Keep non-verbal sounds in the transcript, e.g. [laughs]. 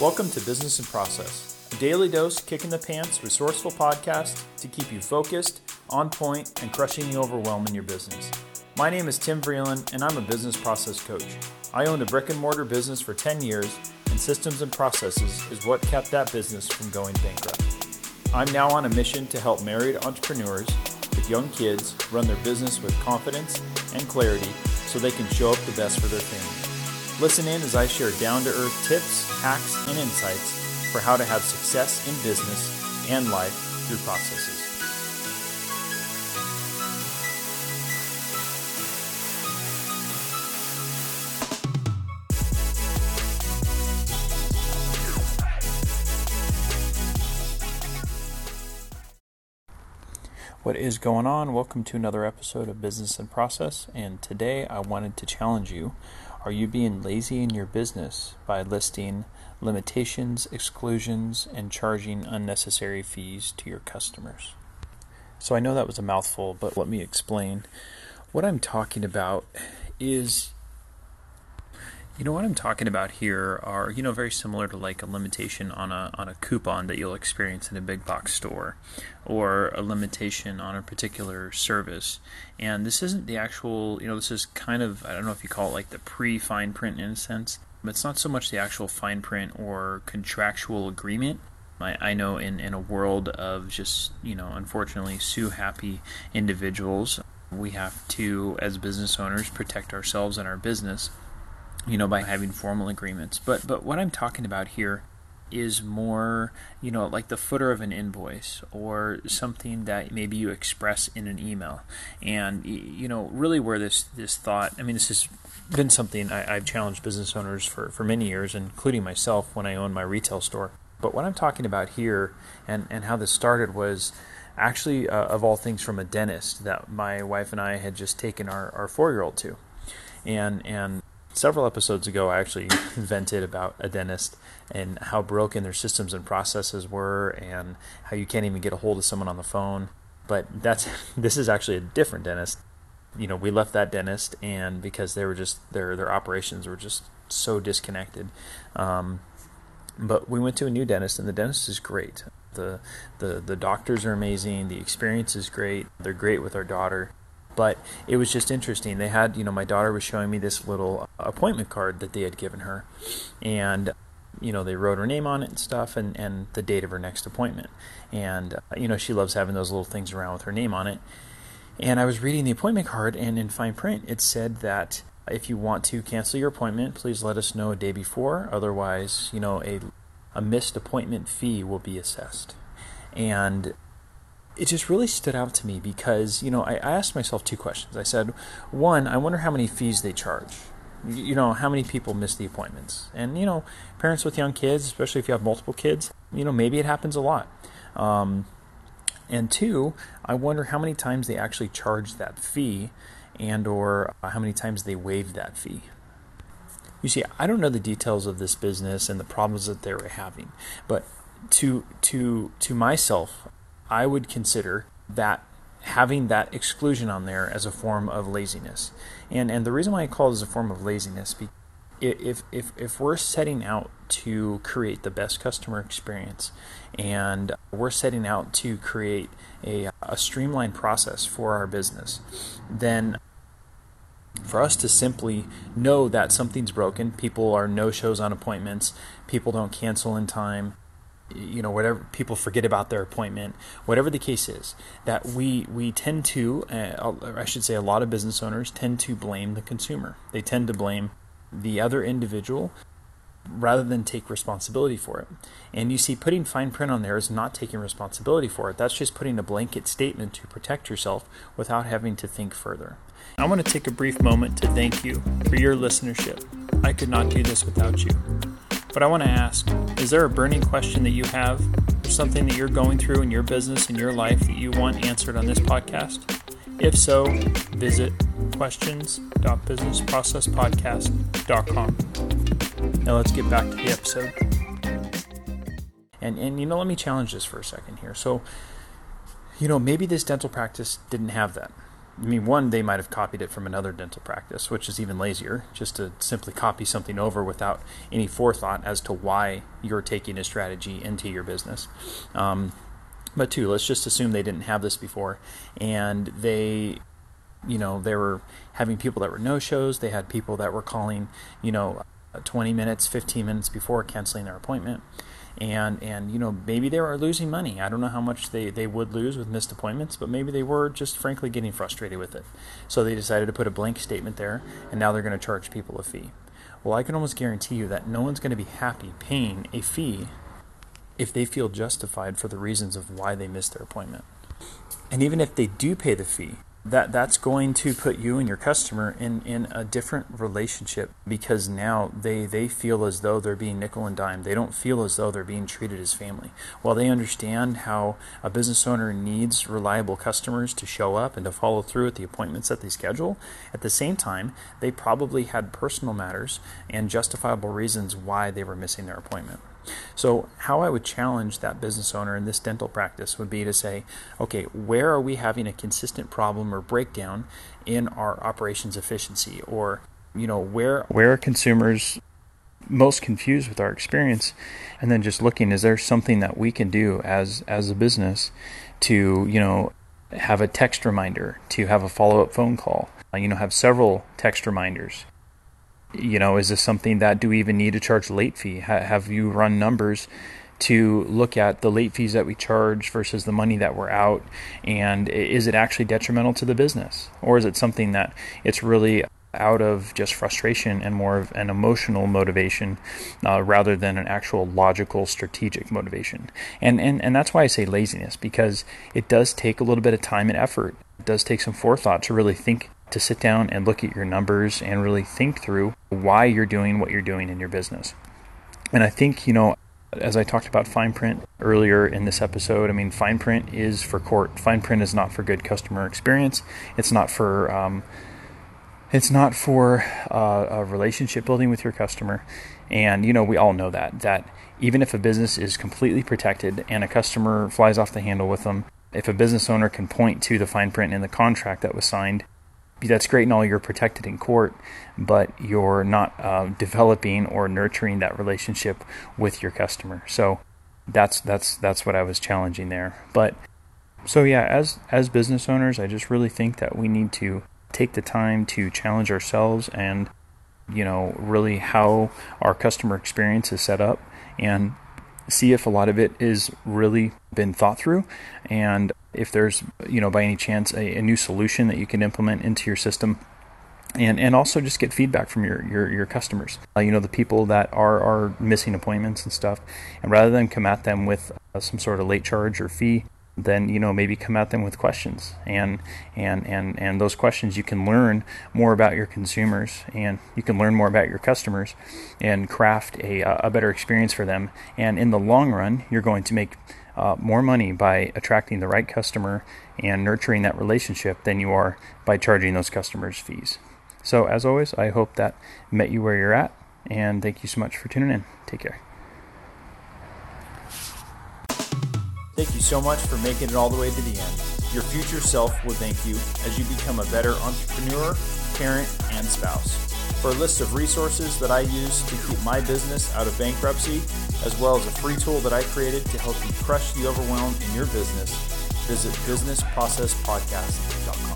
Welcome to Business and Process, a daily dose, kick in the pants, resourceful podcast to keep you focused, on point, and crushing the overwhelm in your business. My name is Tim Vreeland, and I'm a business process coach. I owned a brick and mortar business for 10 years, and systems and processes is what kept that business from going bankrupt. I'm now on a mission to help married entrepreneurs with young kids run their business with confidence and clarity so they can show up the best for their family. Listen in as I share down to earth tips, hacks, and insights for how to have success in business and life through processes. What is going on? Welcome to another episode of Business and Process. And today I wanted to challenge you are you being lazy in your business by listing limitations, exclusions, and charging unnecessary fees to your customers? So I know that was a mouthful, but let me explain. What I'm talking about is you know what I'm talking about here are you know very similar to like a limitation on a on a coupon that you'll experience in a big box store or a limitation on a particular service. And this isn't the actual, you know, this is kind of I don't know if you call it like the pre-fine print in a sense, but it's not so much the actual fine print or contractual agreement. I, I know in, in a world of just, you know, unfortunately sue happy individuals, we have to, as business owners, protect ourselves and our business you know, by having formal agreements. But but what I'm talking about here is more, you know, like the footer of an invoice or something that maybe you express in an email. And you know, really where this this thought, I mean, this has been something I, have challenged business owners for for many years, including myself when I owned my retail store. But what I'm talking about here and and how this started was actually uh, of all things from a dentist that my wife and I had just taken our, our four year old to. And and several episodes ago, I actually [laughs] vented about a dentist and how broken their systems and processes were, and how you can't even get a hold of someone on the phone. But that's [laughs] this is actually a different dentist. You know, we left that dentist, and because they were just their their operations were just so disconnected. Um, but we went to a new dentist, and the dentist is great. The, the the doctors are amazing. The experience is great. They're great with our daughter but it was just interesting. They had, you know, my daughter was showing me this little appointment card that they had given her, and you know, they wrote her name on it and stuff, and and the date of her next appointment. And uh, you know, she loves having those little things around with her name on it. And I was reading the appointment card, and in fine print, it said that if you want to cancel your appointment, please let us know a day before. Otherwise, you know, a a missed appointment fee will be assessed. And it just really stood out to me because you know I, I, asked myself two questions. I said, one, I wonder how many fees they charge. You know, how many people miss the appointments? And you know, parents with young kids, especially if you have multiple kids, you know, maybe it happens a lot. Um, and two, I wonder how many times they actually charge that fee, and or how many times they waive that fee. You see, I don't know the details of this business and the problems that they were having, but to to to myself, I would consider that having that exclusion on there as a form of laziness. And and the reason why I call it as a form of laziness if if if we're setting out to create the best customer experience and we're setting out to create a, a streamlined process for our business, then for us to simply know that something's broken, people are no shows on appointments, people don't cancel in time, you know whatever people forget about their appointment whatever the case is that we we tend to uh, i should say a lot of business owners tend to blame the consumer. They tend to blame the other individual rather than take responsibility for it. And you see putting fine print on there is not taking responsibility for it. That's just putting a blanket statement to protect yourself without having to think further. I want to take a brief moment to thank you for your listenership. I could not do this without you but I want to ask is there a burning question that you have, or something that you're going through in your business, in your life that you want answered on this podcast? If so, visit questions.businessprocesspodcast.com. Now let's get back to the episode. And, and you know, let me challenge this for a second here. So, you know, maybe this dental practice didn't have that. I mean, one, they might have copied it from another dental practice, which is even lazier, just to simply copy something over without any forethought as to why you're taking a strategy into your business. Um, but two, let's just assume they didn't have this before, and they, you know, they were having people that were no shows. They had people that were calling, you know, 20 minutes, 15 minutes before canceling their appointment and and you know maybe they were losing money. I don't know how much they they would lose with missed appointments, but maybe they were just frankly getting frustrated with it. So they decided to put a blank statement there, and now they're going to charge people a fee. Well, I can almost guarantee you that no one's going to be happy paying a fee if they feel justified for the reasons of why they missed their appointment. And even if they do pay the fee, that that's going to put you and your customer in, in a different relationship because now they, they feel as though they're being nickel and dime. They don't feel as though they're being treated as family. While they understand how a business owner needs reliable customers to show up and to follow through at the appointments that they schedule, at the same time, they probably had personal matters and justifiable reasons why they were missing their appointment. So, how I would challenge that business owner in this dental practice would be to say, okay, where are we having a consistent problem or breakdown in our operations efficiency? Or, you know, where, where are consumers most confused with our experience? And then just looking, is there something that we can do as, as a business to, you know, have a text reminder, to have a follow up phone call, you know, have several text reminders you know, is this something that do we even need to charge late fee? Ha- have you run numbers to look at the late fees that we charge versus the money that we're out? And is it actually detrimental to the business? Or is it something that it's really out of just frustration and more of an emotional motivation uh, rather than an actual logical strategic motivation and, and and that's why i say laziness because it does take a little bit of time and effort it does take some forethought to really think to sit down and look at your numbers and really think through why you're doing what you're doing in your business. And I think, you know, as I talked about fine print earlier in this episode, I mean, fine print is for court. Fine print is not for good customer experience. It's not for um, it's not for uh, a relationship building with your customer. And you know, we all know that that even if a business is completely protected and a customer flies off the handle with them, if a business owner can point to the fine print in the contract that was signed that's great and all you're protected in court, but you're not uh, developing or nurturing that relationship with your customer. So that's that's that's what I was challenging there. But so yeah, as as business owners, I just really think that we need to take the time to challenge ourselves and you know really how our customer experience is set up and see if a lot of it is really been thought through. And if there's you know by any chance a, a new solution that you can implement into your system. And and also just get feedback from your your, your customers. Uh, you know the people that are are missing appointments and stuff. And rather than come at them with uh, some sort of late charge or fee then you know maybe come at them with questions. And and and and those questions you can learn more about your consumers and you can learn more about your customers and craft a a better experience for them. And in the long run you're going to make uh, more money by attracting the right customer and nurturing that relationship than you are by charging those customers fees. So as always i hope that met you where you're at and thank you so much for tuning in. Take care Thank you so much for making it all the way to the end. Your future self will thank you as you become a better entrepreneur, parent, and spouse. For a list of resources that I use to keep my business out of bankruptcy, as well as a free tool that I created to help you crush the overwhelm in your business, visit businessprocesspodcast.com.